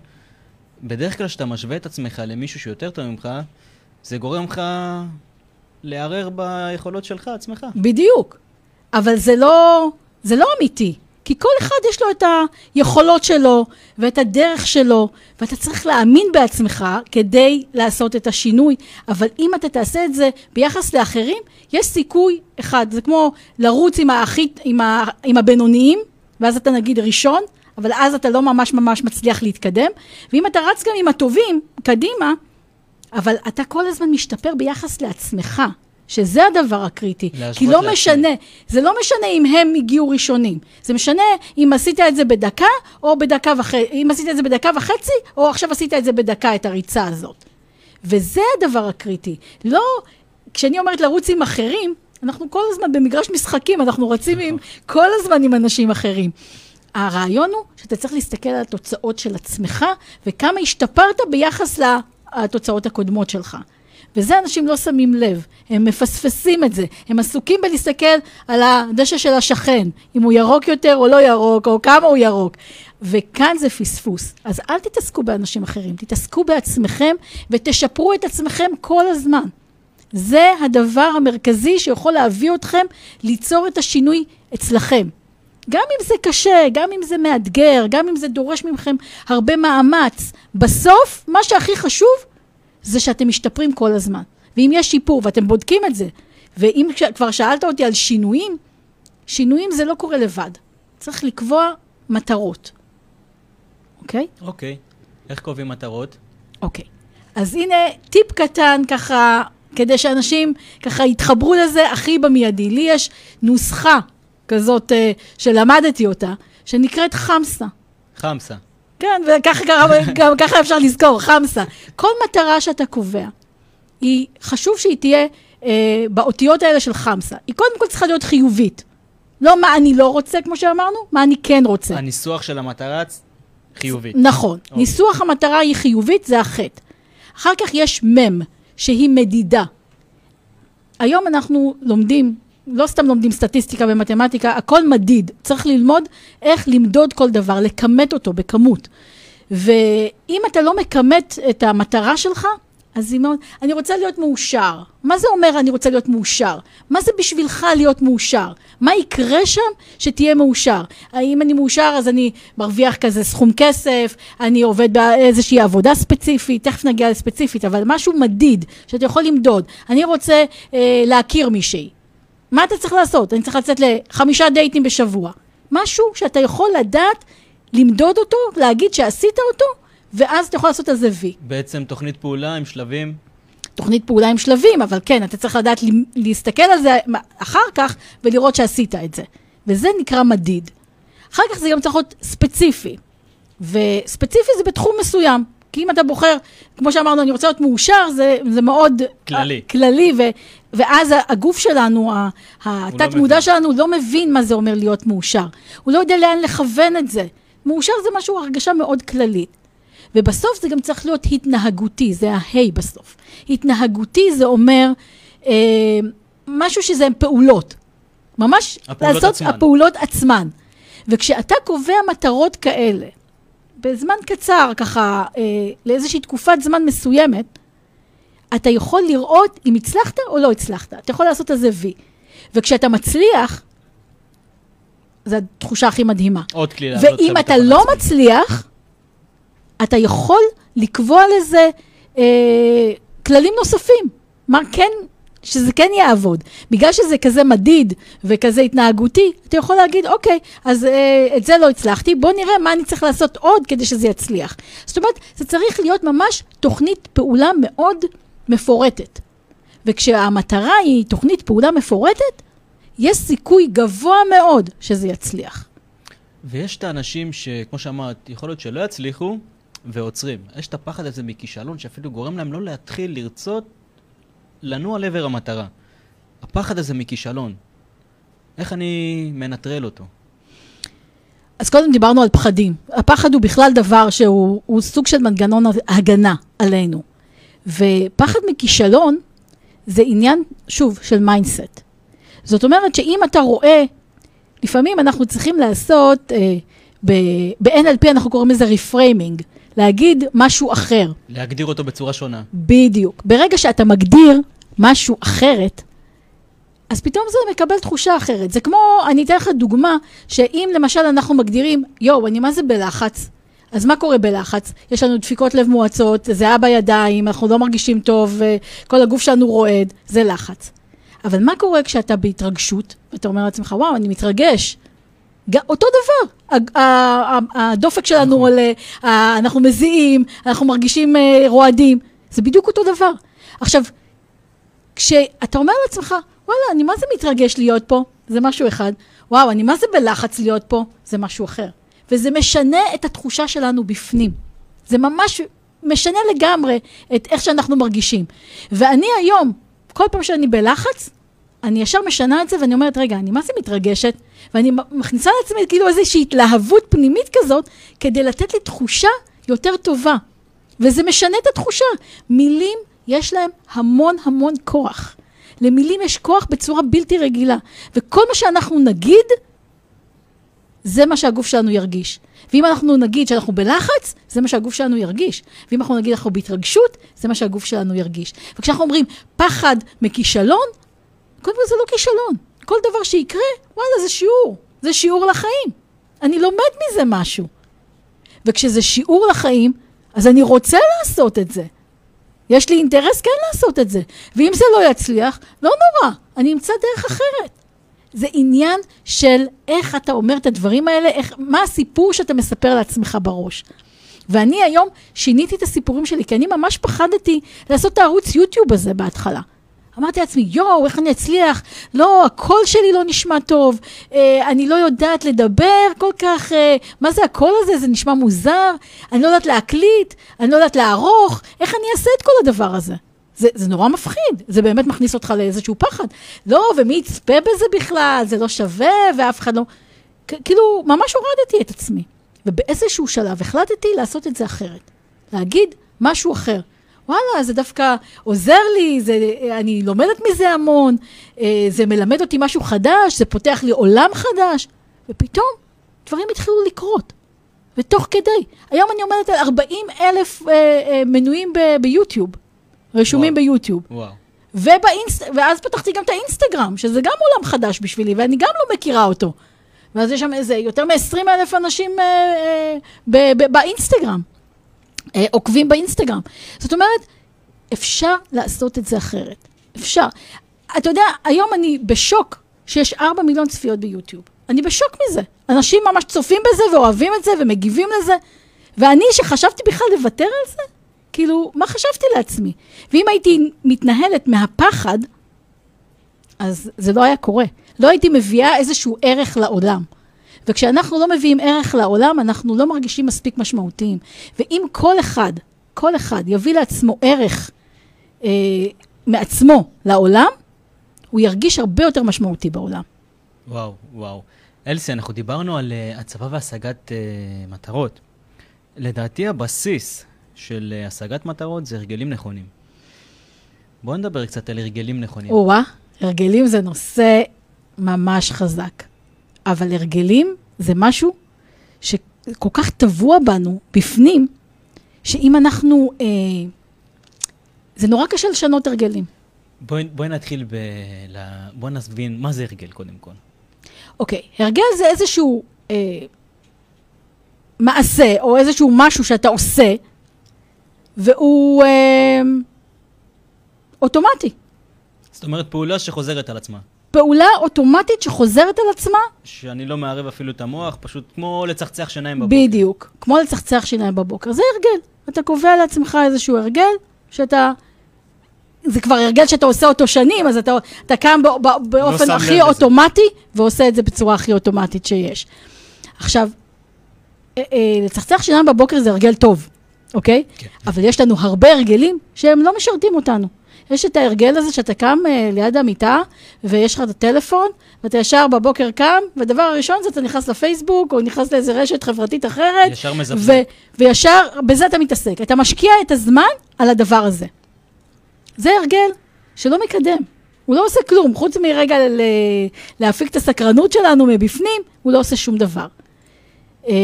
בדרך כלל כשאתה משווה את עצמך למישהו שיותר טוב ממך, זה גורם לך לערער ביכולות שלך, עצמך. בדיוק. אבל זה לא, זה לא אמיתי. כי כל אחד יש לו את היכולות שלו ואת הדרך שלו, ואתה צריך להאמין בעצמך כדי לעשות את השינוי. אבל אם אתה תעשה את זה ביחס לאחרים, יש סיכוי אחד. זה כמו לרוץ עם, האחי, עם, ה, עם הבינוניים, ואז אתה נגיד ראשון, אבל אז אתה לא ממש ממש מצליח להתקדם. ואם אתה רץ גם עם הטובים, קדימה, אבל אתה כל הזמן משתפר ביחס לעצמך. שזה הדבר הקריטי. כי לא משנה, זה לא משנה אם הם הגיעו ראשונים. זה משנה אם עשית את זה בדקה, או בדקה וחצי, אם עשית את זה בדקה וחצי, או עכשיו עשית את זה בדקה, את הריצה הזאת. וזה הדבר הקריטי. לא, כשאני אומרת לרוץ עם אחרים, אנחנו כל הזמן במגרש משחקים, אנחנו רצים עם, כל הזמן עם אנשים אחרים. הרעיון הוא שאתה צריך להסתכל על התוצאות של עצמך, וכמה השתפרת ביחס לתוצאות הקודמות שלך. וזה אנשים לא שמים לב, הם מפספסים את זה, הם עסוקים בלהסתכל על הדשא של השכן, אם הוא ירוק יותר או לא ירוק, או כמה הוא ירוק. וכאן זה פספוס. אז אל תתעסקו באנשים אחרים, תתעסקו בעצמכם ותשפרו את עצמכם כל הזמן. זה הדבר המרכזי שיכול להביא אתכם ליצור את השינוי אצלכם. גם אם זה קשה, גם אם זה מאתגר, גם אם זה דורש מכם הרבה מאמץ, בסוף מה שהכי חשוב זה שאתם משתפרים כל הזמן. ואם יש שיפור ואתם בודקים את זה, ואם כבר שאלת אותי על שינויים, שינויים זה לא קורה לבד. צריך לקבוע מטרות, אוקיי? אוקיי. איך קובעים מטרות? אוקיי. אז הנה טיפ קטן ככה, כדי שאנשים ככה יתחברו לזה הכי במיידי. לי יש נוסחה כזאת uh, שלמדתי אותה, שנקראת חמסה. חמסה. כן, וככה גם ככה אפשר לזכור, חמסה. כל מטרה שאתה קובע, היא, חשוב שהיא תהיה אה, באותיות האלה של חמסה. היא קודם כל צריכה להיות חיובית. לא מה אני לא רוצה, כמו שאמרנו, מה אני כן רוצה. הניסוח של המטרה חיובית. נכון. אוקיי. ניסוח המטרה היא חיובית, זה החטא. אחר כך יש מם, שהיא מדידה. היום אנחנו לומדים לא סתם לומדים סטטיסטיקה ומתמטיקה, הכל מדיד. צריך ללמוד איך למדוד כל דבר, לכמת אותו בכמות. ואם אתה לא מכמת את המטרה שלך, אז היא מאוד, אני רוצה להיות מאושר. מה זה אומר אני רוצה להיות מאושר? מה זה בשבילך להיות מאושר? מה יקרה שם שתהיה מאושר? האם אני מאושר אז אני מרוויח כזה סכום כסף, אני עובד באיזושהי עבודה ספציפית, תכף נגיע לספציפית, אבל משהו מדיד שאתה יכול למדוד. אני רוצה אה, להכיר מישהי. מה אתה צריך לעשות? אני צריך לצאת לחמישה דייטים בשבוע. משהו שאתה יכול לדעת, למדוד אותו, להגיד שעשית אותו, ואז אתה יכול לעשות על זה וי. בעצם תוכנית פעולה עם שלבים? תוכנית פעולה עם שלבים, אבל כן, אתה צריך לדעת להסתכל על זה אחר כך ולראות שעשית את זה. וזה נקרא מדיד. אחר כך זה גם צריך להיות ספציפי. וספציפי זה בתחום מסוים. כי אם אתה בוחר, כמו שאמרנו, אני רוצה להיות מאושר, זה, זה מאוד... כללי. כללי, ו, ואז הגוף שלנו, לא שלנו, לא מבין מה זה אומר להיות מאושר. הוא לא יודע לאן לכוון את זה. מאושר זה משהו, הרגשה מאוד כללית. ובסוף זה גם צריך להיות התנהגותי, זה ההיי בסוף. התנהגותי זה אומר אה, משהו שזה פעולות. ממש הפעולות לעשות עצמן. הפעולות עצמן. וכשאתה קובע מטרות כאלה, בזמן קצר, ככה, אה, לאיזושהי תקופת זמן מסוימת, אתה יכול לראות אם הצלחת או לא הצלחת. אתה יכול לעשות על זה וי. וכשאתה מצליח, זו התחושה הכי מדהימה. עוד כלי ואם אתה לא עצמי. מצליח, אתה יכול לקבוע לזה אה, כללים נוספים. מה כן שזה כן יעבוד. בגלל שזה כזה מדיד וכזה התנהגותי, אתה יכול להגיד, אוקיי, אז אה, את זה לא הצלחתי, בוא נראה מה אני צריך לעשות עוד כדי שזה יצליח. זאת אומרת, זה צריך להיות ממש תוכנית פעולה מאוד מפורטת. וכשהמטרה היא תוכנית פעולה מפורטת, יש סיכוי גבוה מאוד שזה יצליח. ויש את האנשים שכמו שאמרת, יכול להיות שלא יצליחו ועוצרים. יש את הפחד הזה מכישלון שאפילו גורם להם לא להתחיל לרצות לנוע לעבר המטרה. הפחד הזה מכישלון, איך אני מנטרל אותו? אז קודם דיברנו על פחדים. הפחד הוא בכלל דבר שהוא סוג של מנגנון הגנה עלינו. ופחד מכישלון זה עניין, שוב, של mindset. זאת אומרת שאם אתה רואה, לפעמים אנחנו צריכים לעשות, אה, ב-NLP אנחנו קוראים לזה reframing, להגיד משהו אחר. להגדיר אותו בצורה שונה. בדיוק. ברגע שאתה מגדיר משהו אחרת, אז פתאום זה מקבל תחושה אחרת. זה כמו, אני אתן לך דוגמה, שאם למשל אנחנו מגדירים, יואו, אני מה זה בלחץ? אז מה קורה בלחץ? יש לנו דפיקות לב מואצות, זיעה בידיים, אנחנו לא מרגישים טוב, כל הגוף שלנו רועד, זה לחץ. אבל מה קורה כשאתה בהתרגשות, ואתה אומר לעצמך, וואו, אני מתרגש. אותו דבר, הדופק שלנו נכון. עולה, אנחנו מזיעים, אנחנו מרגישים אה, רועדים, זה בדיוק אותו דבר. עכשיו, כשאתה אומר לעצמך, וואלה, אני מה זה מתרגש להיות פה? זה משהו אחד. וואו, אני מה זה בלחץ להיות פה? זה משהו אחר. וזה משנה את התחושה שלנו בפנים. זה ממש משנה לגמרי את איך שאנחנו מרגישים. ואני היום, כל פעם שאני בלחץ, אני ישר משנה את זה ואני אומרת, רגע, אני מה זה מתרגשת? ואני מכניסה לעצמי כאילו איזושהי התלהבות פנימית כזאת, כדי לתת לי תחושה יותר טובה. וזה משנה את התחושה. מילים, יש להם המון המון כוח. למילים יש כוח בצורה בלתי רגילה. וכל מה שאנחנו נגיד, זה מה שהגוף שלנו ירגיש. ואם אנחנו נגיד שאנחנו בלחץ, זה מה שהגוף שלנו ירגיש. ואם אנחנו נגיד אנחנו בהתרגשות, זה מה שהגוף שלנו ירגיש. וכשאנחנו אומרים פחד מכישלון, קודם כל זה לא כישלון. כל דבר שיקרה, וואלה, זה שיעור. זה שיעור לחיים. אני לומד מזה משהו. וכשזה שיעור לחיים, אז אני רוצה לעשות את זה. יש לי אינטרס כן לעשות את זה. ואם זה לא יצליח, לא נורא, אני אמצא דרך אחרת. זה עניין של איך אתה אומר את הדברים האלה, איך, מה הסיפור שאתה מספר לעצמך בראש. ואני היום שיניתי את הסיפורים שלי, כי אני ממש פחדתי לעשות את הערוץ יוטיוב הזה בהתחלה. אמרתי לעצמי, יואו, איך אני אצליח? לא, הקול שלי לא נשמע טוב, אה, אני לא יודעת לדבר כל כך, אה, מה זה הקול הזה? זה נשמע מוזר, אני לא יודעת להקליט, אני לא יודעת לערוך, איך אני אעשה את כל הדבר הזה? זה, זה נורא מפחיד, זה באמת מכניס אותך לאיזשהו פחד. לא, ומי יצפה בזה בכלל? זה לא שווה, ואף אחד לא... כאילו, ממש הורדתי את עצמי. ובאיזשהו שלב החלטתי לעשות את זה אחרת. להגיד משהו אחר. וואלה, זה דווקא עוזר לי, זה, אני לומדת מזה המון, אה, זה מלמד אותי משהו חדש, זה פותח לי עולם חדש, ופתאום דברים התחילו לקרות. ותוך כדי, היום אני עומדת על 40 אלף אה, אה, מנויים ביוטיוב, רשומים וואו. ביוטיוב. וואו. ובאינס... ואז פתחתי גם את האינסטגרם, שזה גם עולם חדש בשבילי, ואני גם לא מכירה אותו. ואז יש שם איזה יותר מ-20 אלף אנשים אה, אה, ב- ב- באינסטגרם. אה, עוקבים באינסטגרם. זאת אומרת, אפשר לעשות את זה אחרת. אפשר. אתה יודע, היום אני בשוק שיש 4 מיליון צפיות ביוטיוב. אני בשוק מזה. אנשים ממש צופים בזה ואוהבים את זה ומגיבים לזה. ואני, שחשבתי בכלל לוותר על זה, כאילו, מה חשבתי לעצמי? ואם הייתי מתנהלת מהפחד, אז זה לא היה קורה. לא הייתי מביאה איזשהו ערך לעולם. וכשאנחנו לא מביאים ערך לעולם, אנחנו לא מרגישים מספיק משמעותיים. ואם כל אחד, כל אחד יביא לעצמו ערך אה, מעצמו לעולם, הוא ירגיש הרבה יותר משמעותי בעולם. וואו, וואו. אלסי, אנחנו דיברנו על uh, הצבה והשגת uh, מטרות. לדעתי הבסיס של uh, השגת מטרות זה הרגלים נכונים. בואו נדבר קצת על הרגלים נכונים. או-אה, הרגלים זה נושא ממש חזק. אבל הרגלים זה משהו שכל כך טבוע בנו, בפנים, שאם אנחנו... אה, זה נורא קשה לשנות הרגלים. בואי, בואי נתחיל ב... בואי נסבין מה זה הרגל קודם כל. אוקיי, הרגל זה איזשהו אה, מעשה, או איזשהו משהו שאתה עושה, והוא אה, אוטומטי. זאת אומרת, פעולה שחוזרת על עצמה. פעולה אוטומטית שחוזרת על עצמה, שאני לא מערב אפילו את המוח, פשוט כמו לצחצח שיניים בבוקר. בדיוק, כמו לצחצח שיניים בבוקר. זה הרגל. אתה קובע לעצמך איזשהו הרגל, שאתה... זה כבר הרגל שאתה עושה אותו שנים, אז אתה, אתה קם בא, בא, באופן שם הכי לזה. אוטומטי, ועושה את זה בצורה הכי אוטומטית שיש. עכשיו, אה, אה, לצחצח שיניים בבוקר זה הרגל טוב, אוקיי? כן. אבל יש לנו הרבה הרגלים שהם לא משרתים אותנו. יש את ההרגל הזה שאתה קם אה, ליד המיטה, ויש לך את הטלפון, ואתה ישר בבוקר קם, והדבר הראשון זה אתה נכנס לפייסבוק, או נכנס לאיזה רשת חברתית אחרת, ישר מזפזפ. וישר בזה אתה מתעסק. אתה משקיע את הזמן על הדבר הזה. זה הרגל שלא מקדם. הוא לא עושה כלום, חוץ מרגע ל- להפיק את הסקרנות שלנו מבפנים, הוא לא עושה שום דבר. אה,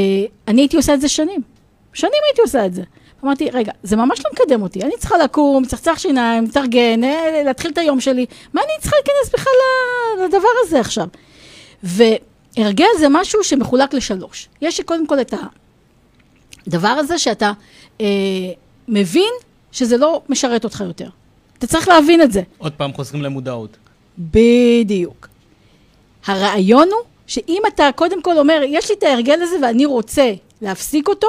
אני הייתי עושה את זה שנים. שנים הייתי עושה את זה. אמרתי, רגע, זה ממש לא מקדם אותי. אני צריכה לקום, צחצח שיניים, לתרגן, אה, להתחיל את היום שלי. מה אני צריכה להיכנס בכלל לדבר הזה עכשיו? והרגל זה משהו שמחולק לשלוש. יש קודם כל את הדבר הזה שאתה אה, מבין שזה לא משרת אותך יותר. אתה צריך להבין את זה. עוד פעם חוזרים למודעות. בדיוק. הרעיון הוא שאם אתה קודם כל אומר, יש לי את ההרגל הזה ואני רוצה להפסיק אותו,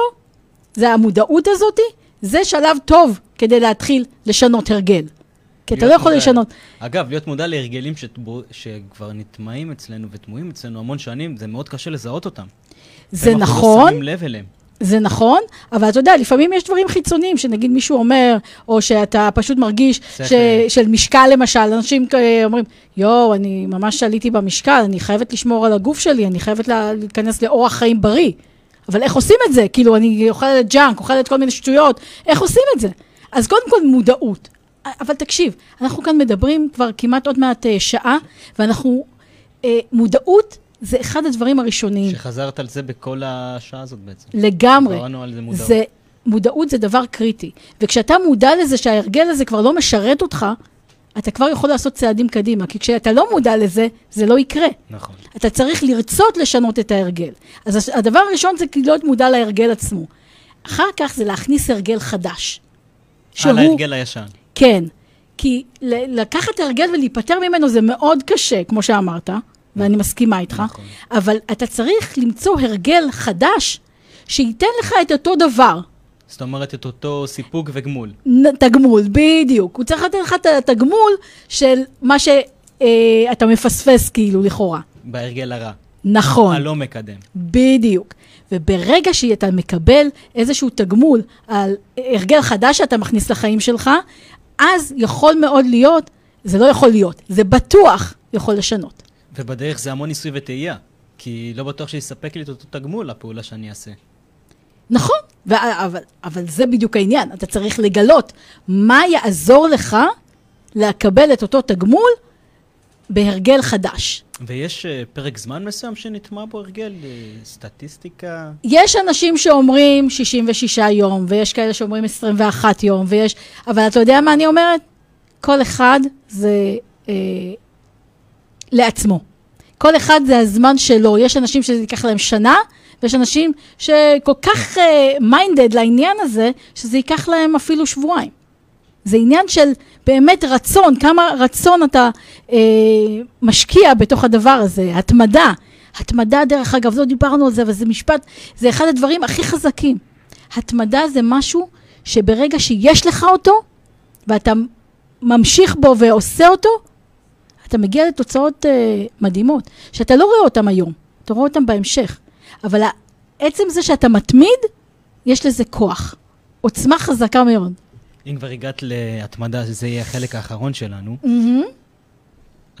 זה המודעות הזאתי, זה שלב טוב כדי להתחיל לשנות הרגל. כי אתה לא יכול מודע- לשנות. אגב, להיות מודע להרגלים שטבו- שכבר נטמעים אצלנו וטמויים אצלנו המון שנים, זה מאוד קשה לזהות אותם. זה אנחנו לא נכון, שמים לב אליהם. זה נכון, אבל אתה יודע, לפעמים יש דברים חיצוניים, שנגיד מישהו אומר, או שאתה פשוט מרגיש. ש, של משקל למשל, אנשים אומרים, יואו, אני ממש עליתי במשקל, אני חייבת לשמור על הגוף שלי, אני חייבת לה, להיכנס לאורח חיים בריא. אבל איך עושים את זה? כאילו, אני אוכלת ג'אנק, אוכלת כל מיני שטויות, איך עושים את זה? אז קודם כל מודעות. אבל תקשיב, אנחנו כאן מדברים כבר כמעט עוד מעט אה, שעה, ואנחנו, אה, מודעות זה אחד הדברים הראשוניים. שחזרת על זה בכל השעה הזאת בעצם. לגמרי. דיברנו על זה מודעות. זה, מודעות זה דבר קריטי. וכשאתה מודע לזה שההרגל הזה כבר לא משרת אותך, אתה כבר יכול לעשות צעדים קדימה. כי כשאתה לא מודע לזה, זה לא יקרה. נכון. אתה צריך לרצות לשנות את ההרגל. אז הדבר הראשון זה להיות מודע להרגל עצמו. אחר כך זה להכניס הרגל חדש. על ההרגל הישן. כן. כי לקחת הרגל ולהיפטר ממנו זה מאוד קשה, כמו שאמרת, ואני מסכימה איתך, נכון. אבל אתה צריך למצוא הרגל חדש שייתן לך את אותו דבר. זאת אומרת, את אותו סיפוק וגמול. תגמול, בדיוק. הוא צריך לתת לך את התגמול של מה שאתה מפספס, כאילו, לכאורה. בהרגל הרע. נכון. הלא מקדם. בדיוק. וברגע שאתה מקבל איזשהו תגמול על הרגל חדש שאתה מכניס לחיים שלך, אז יכול מאוד להיות, זה לא יכול להיות, זה בטוח יכול לשנות. ובדרך זה המון ניסוי וטעייה. כי לא בטוח שיספק לי את אותו תגמול לפעולה שאני אעשה. נכון, ו- אבל, אבל זה בדיוק העניין, אתה צריך לגלות מה יעזור לך לקבל את אותו תגמול בהרגל חדש. ויש uh, פרק זמן מסוים שנטמע בו הרגל? Uh, סטטיסטיקה? יש אנשים שאומרים 66 יום, ויש כאלה שאומרים 21 יום, ויש... אבל אתה יודע מה אני אומרת? כל אחד זה אה, לעצמו. כל אחד זה הזמן שלו. יש אנשים שזה ייקח להם שנה, ויש אנשים שכל כך מיינדד לעניין הזה, שזה ייקח להם אפילו שבועיים. זה עניין של באמת רצון, כמה רצון אתה אה, משקיע בתוך הדבר הזה, התמדה. התמדה, דרך אגב, לא דיברנו על זה, אבל זה משפט, זה אחד הדברים הכי חזקים. התמדה זה משהו שברגע שיש לך אותו, ואתה ממשיך בו ועושה אותו, אתה מגיע לתוצאות אה, מדהימות, שאתה לא רואה אותן היום, אתה רואה אותן בהמשך. אבל עצם זה שאתה מתמיד, יש לזה כוח. עוצמה חזקה מאוד. אם כבר הגעת להתמדה, שזה יהיה החלק האחרון שלנו, Mm-hmm.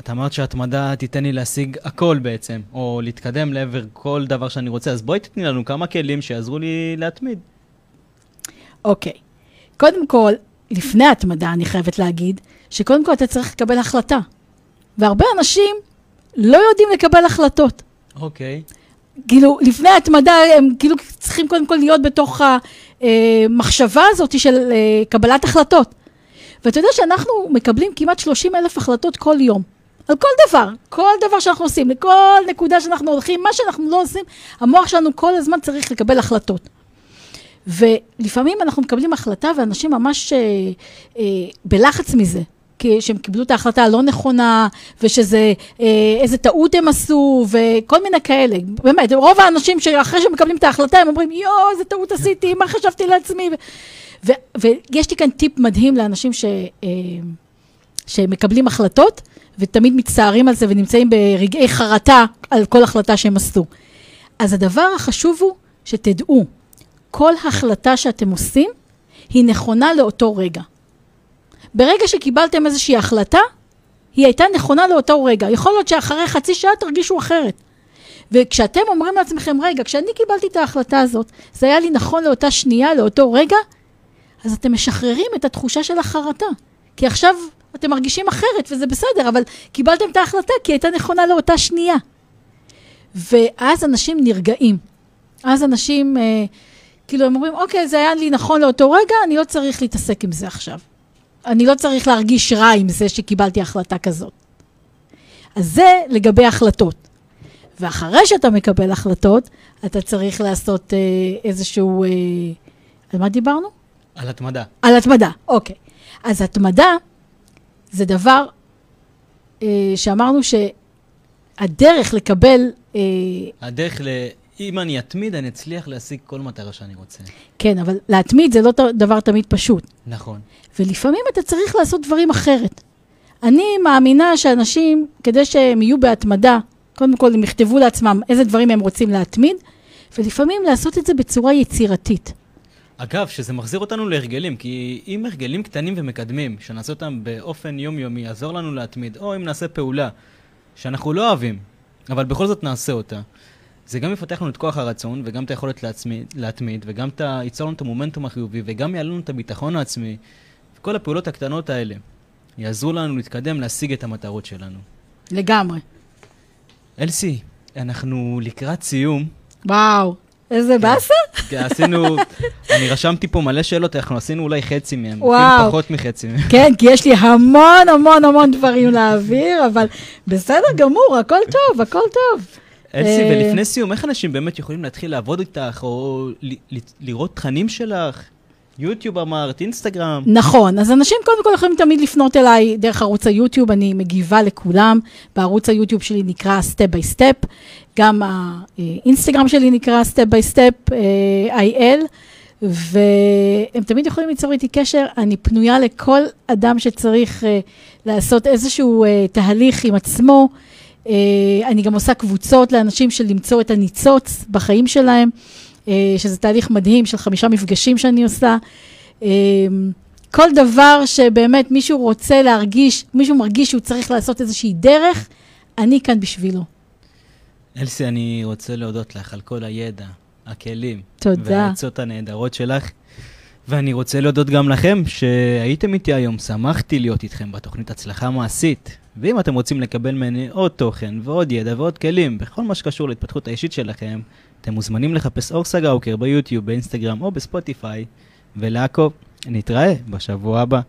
את אמרת שהתמדה תיתן לי להשיג הכל בעצם, או להתקדם לעבר כל דבר שאני רוצה, אז בואי תתני לנו כמה כלים שיעזרו לי להתמיד. אוקיי. קודם כל, לפני ההתמדה, אני חייבת להגיד, שקודם כל אתה צריך לקבל החלטה. והרבה אנשים לא יודעים לקבל החלטות. אוקיי. כאילו, לפני ההתמדה, הם כאילו צריכים קודם כל להיות בתוך המחשבה הזאת של אה, קבלת החלטות. ואתה יודע שאנחנו מקבלים כמעט 30 אלף החלטות כל יום. על כל דבר, כל דבר שאנחנו עושים, לכל נקודה שאנחנו הולכים, מה שאנחנו לא עושים, המוח שלנו כל הזמן צריך לקבל החלטות. ולפעמים אנחנו מקבלים החלטה ואנשים ממש אה, אה, בלחץ מזה, שהם קיבלו את ההחלטה הלא נכונה, ושזה, אה, איזה טעות הם עשו, וכל מיני כאלה. באמת, רוב האנשים שאחרי שהם מקבלים את ההחלטה, הם אומרים, יואו, איזה טעות עשיתי, מה חשבתי לעצמי? ויש לי כאן טיפ מדהים לאנשים ש... אה, שמקבלים החלטות, ותמיד מצטערים על זה ונמצאים ברגעי חרטה על כל החלטה שהם עשו. אז הדבר החשוב הוא שתדעו, כל החלטה שאתם עושים היא נכונה לאותו רגע. ברגע שקיבלתם איזושהי החלטה, היא הייתה נכונה לאותו רגע. יכול להיות שאחרי חצי שעה תרגישו אחרת. וכשאתם אומרים לעצמכם, רגע, כשאני קיבלתי את ההחלטה הזאת, זה היה לי נכון לאותה שנייה, לאותו רגע, אז אתם משחררים את התחושה של החרטה. כי עכשיו אתם מרגישים אחרת, וזה בסדר, אבל קיבלתם את ההחלטה כי היא הייתה נכונה לאותה שנייה. ואז אנשים נרגעים. אז אנשים, אה, כאילו, הם אומרים, אוקיי, זה היה לי נכון לאותו רגע, אני לא צריך להתעסק עם זה עכשיו. אני לא צריך להרגיש רע עם זה שקיבלתי החלטה כזאת. אז זה לגבי החלטות. ואחרי שאתה מקבל החלטות, אתה צריך לעשות אה, איזשהו... אה, על מה דיברנו? על התמדה. על התמדה, אוקיי. אז התמדה זה דבר אה, שאמרנו שהדרך לקבל, אה, הדרך ל... אם אני אתמיד, אני אצליח להשיג כל מטרה שאני רוצה. כן, אבל להתמיד זה לא דבר תמיד פשוט. נכון. ולפעמים אתה צריך לעשות דברים אחרת. אני מאמינה שאנשים, כדי שהם יהיו בהתמדה, קודם כל הם יכתבו לעצמם איזה דברים הם רוצים להתמיד, ולפעמים לעשות את זה בצורה יצירתית. אגב, שזה מחזיר אותנו להרגלים, כי אם הרגלים קטנים ומקדמים, שנעשה אותם באופן יומיומי, יעזור לנו להתמיד, או אם נעשה פעולה שאנחנו לא אוהבים, אבל בכל זאת נעשה אותה, זה גם יפתח לנו את כוח הרצון, וגם את היכולת להצמיד, להתמיד, וגם. ייצור לנו את המומנטום החיובי, וגם יעלה לנו את הביטחון העצמי. וכל הפעולות הקטנות האלה יעזרו לנו להתקדם, להשיג את המטרות שלנו. לגמרי. אלסי, אנחנו לקראת סיום. וואו, איזה באסה? כי עשינו, אני רשמתי פה מלא שאלות, אנחנו עשינו אולי חצי וואו. אפילו פחות מחצי מהם. כן, כי יש לי המון המון המון דברים להעביר, אבל בסדר גמור, הכל טוב, הכל טוב. אלסי, אה, ולפני סיום, איך אנשים באמת יכולים להתחיל לעבוד איתך, או לראות תכנים שלך? יוטיוב אמרת, אינסטגרם. נכון, אז אנשים קודם כל יכולים תמיד לפנות אליי דרך ערוץ היוטיוב, אני מגיבה לכולם. בערוץ היוטיוב שלי נקרא Step by Step, גם האינסטגרם שלי נקרא Step by Step אה, IL, והם תמיד יכולים ליצור איתי קשר. אני פנויה לכל אדם שצריך אה, לעשות איזשהו אה, תהליך עם עצמו. אני גם עושה קבוצות לאנשים של למצוא את הניצוץ בחיים שלהם, שזה תהליך מדהים של חמישה מפגשים שאני עושה. אה, כל דבר שבאמת מישהו רוצה להרגיש, מישהו מרגיש שהוא צריך לעשות איזושהי דרך, אני כאן בשבילו. אלסי, אני רוצה להודות לך על כל הידע, הכלים. תודה. והעצות הנהדרות שלך. ואני רוצה להודות גם לכם שהייתם איתי היום, שמחתי להיות איתכם בתוכנית הצלחה מעשית. ואם אתם רוצים לקבל ממני עוד תוכן ועוד ידע ועוד כלים בכל מה שקשור להתפתחות האישית שלכם, אתם מוזמנים לחפש אור סגאוקר ביוטיוב, באינסטגרם או בספוטיפיי, ולעקוב. נתראה בשבוע הבא.